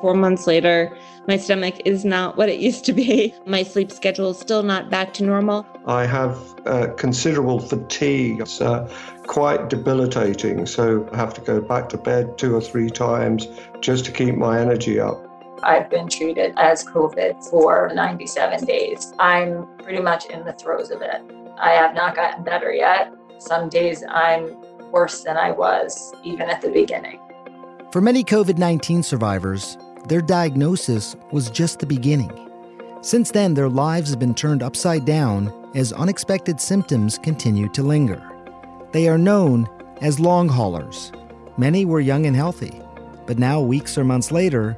Four months later, my stomach is not what it used to be. My sleep schedule is still not back to normal. I have uh, considerable fatigue. It's uh, quite debilitating, so I have to go back to bed two or three times just to keep my energy up. I've been treated as COVID for 97 days. I'm pretty much in the throes of it. I have not gotten better yet. Some days I'm worse than I was even at the beginning. For many COVID 19 survivors, their diagnosis was just the beginning. Since then, their lives have been turned upside down as unexpected symptoms continue to linger. They are known as long haulers. Many were young and healthy, but now, weeks or months later,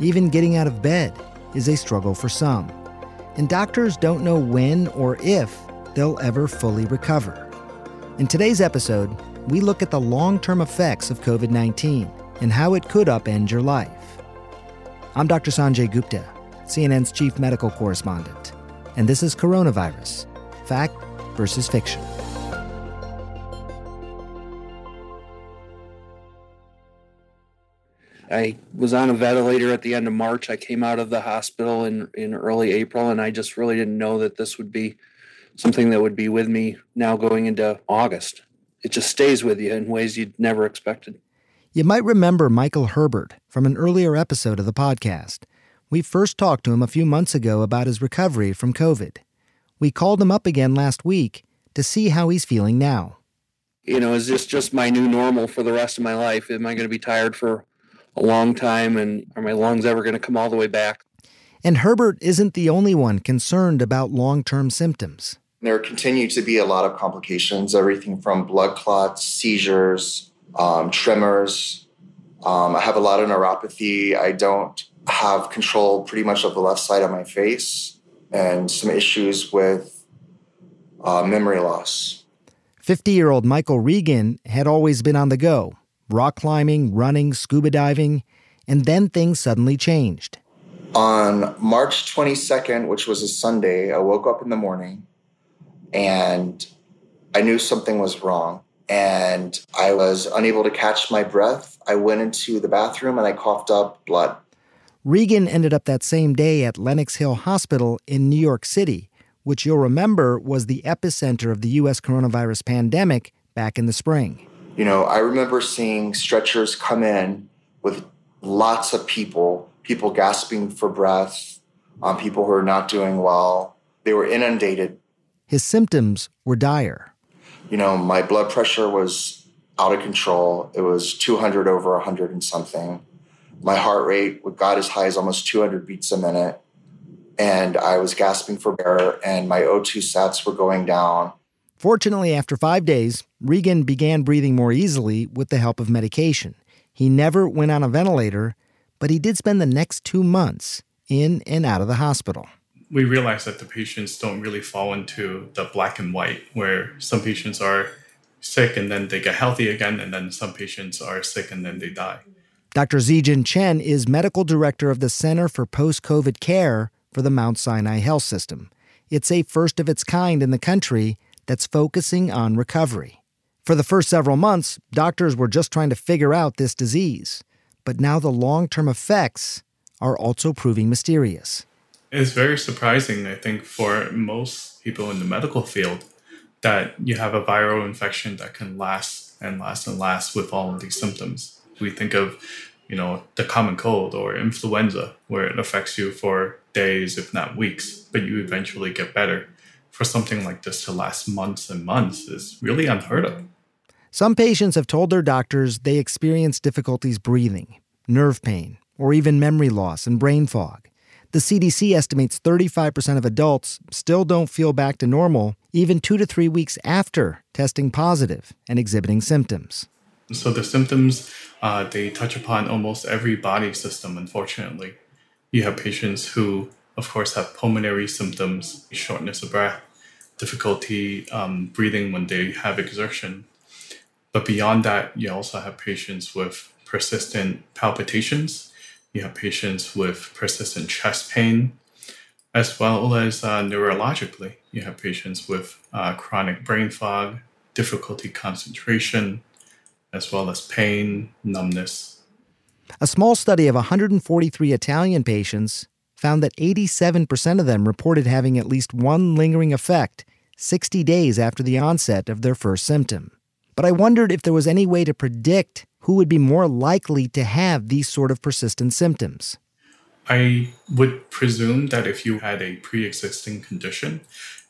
even getting out of bed is a struggle for some. And doctors don't know when or if they'll ever fully recover. In today's episode, we look at the long term effects of COVID 19 and how it could upend your life. I'm Dr. Sanjay Gupta, CNN's chief medical correspondent, and this is Coronavirus Fact versus Fiction. I was on a ventilator at the end of March. I came out of the hospital in, in early April, and I just really didn't know that this would be something that would be with me now going into August. It just stays with you in ways you'd never expected. You might remember Michael Herbert from an earlier episode of the podcast. We first talked to him a few months ago about his recovery from COVID. We called him up again last week to see how he's feeling now. You know, is this just my new normal for the rest of my life? Am I going to be tired for a long time and are my lungs ever going to come all the way back? And Herbert isn't the only one concerned about long term symptoms. There continue to be a lot of complications, everything from blood clots, seizures, um, tremors. Um, I have a lot of neuropathy. I don't have control pretty much of the left side of my face, and some issues with uh, memory loss. 50 year old Michael Regan had always been on the go rock climbing, running, scuba diving, and then things suddenly changed. On March 22nd, which was a Sunday, I woke up in the morning and I knew something was wrong and I was unable to catch my breath. I went into the bathroom and I coughed up blood. Regan ended up that same day at Lenox Hill Hospital in New York City, which you'll remember was the epicenter of the U.S. coronavirus pandemic back in the spring. You know, I remember seeing stretchers come in with lots of people, people gasping for breath, um, people who are not doing well. They were inundated. His symptoms were dire. You know, my blood pressure was out of control. It was 200 over 100 and something. My heart rate got as high as almost 200 beats a minute. And I was gasping for air, and my O2 sats were going down. Fortunately, after five days, Regan began breathing more easily with the help of medication. He never went on a ventilator, but he did spend the next two months in and out of the hospital. We realize that the patients don't really fall into the black and white, where some patients are sick and then they get healthy again, and then some patients are sick and then they die. Dr. Zijian Chen is medical director of the Center for Post COVID Care for the Mount Sinai Health System. It's a first of its kind in the country that's focusing on recovery. For the first several months, doctors were just trying to figure out this disease, but now the long term effects are also proving mysterious. It's very surprising, I think, for most people in the medical field that you have a viral infection that can last and last and last with all of these symptoms. We think of, you know, the common cold or influenza, where it affects you for days, if not weeks, but you eventually get better for something like this to last months and months is really unheard of. Some patients have told their doctors they experience difficulties breathing, nerve pain, or even memory loss and brain fog. The CDC estimates 35% of adults still don't feel back to normal even two to three weeks after testing positive and exhibiting symptoms. So the symptoms, uh, they touch upon almost every body system, unfortunately. You have patients who, of course, have pulmonary symptoms, shortness of breath, difficulty um, breathing when they have exertion. But beyond that, you also have patients with persistent palpitations. You have patients with persistent chest pain, as well as uh, neurologically. You have patients with uh, chronic brain fog, difficulty concentration, as well as pain, numbness. A small study of 143 Italian patients found that 87% of them reported having at least one lingering effect 60 days after the onset of their first symptom. But I wondered if there was any way to predict who would be more likely to have these sort of persistent symptoms. I would presume that if you had a pre-existing condition,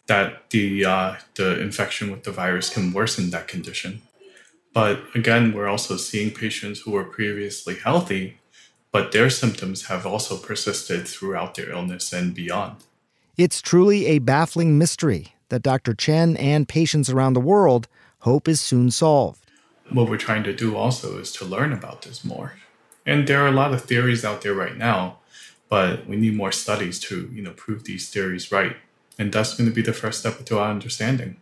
that the uh, the infection with the virus can worsen that condition. But again, we're also seeing patients who were previously healthy, but their symptoms have also persisted throughout their illness and beyond. It's truly a baffling mystery that Dr. Chen and patients around the world hope is soon solved. What we're trying to do also is to learn about this more. And there are a lot of theories out there right now, but we need more studies to, you know, prove these theories right. And that's going to be the first step to our understanding.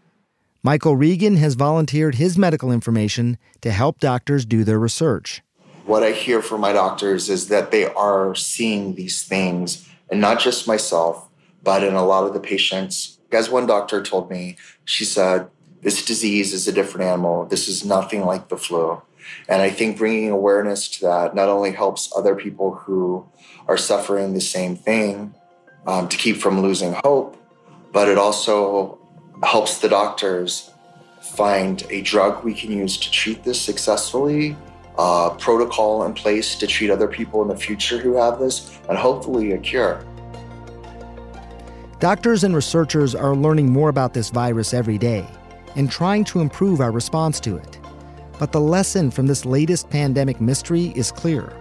Michael Regan has volunteered his medical information to help doctors do their research. What I hear from my doctors is that they are seeing these things, and not just myself, but in a lot of the patients. As one doctor told me, she said, This disease is a different animal. This is nothing like the flu. And I think bringing awareness to that not only helps other people who are suffering the same thing um, to keep from losing hope, but it also helps the doctors find a drug we can use to treat this successfully, a protocol in place to treat other people in the future who have this, and hopefully a cure. Doctors and researchers are learning more about this virus every day and trying to improve our response to it. But the lesson from this latest pandemic mystery is clear.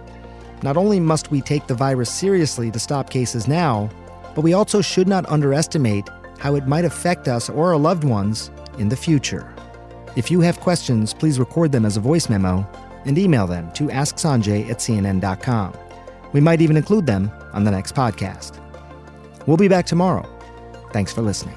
Not only must we take the virus seriously to stop cases now, but we also should not underestimate how it might affect us or our loved ones in the future. If you have questions, please record them as a voice memo and email them to asksanjay at cnn.com. We might even include them on the next podcast. We'll be back tomorrow. Thanks for listening.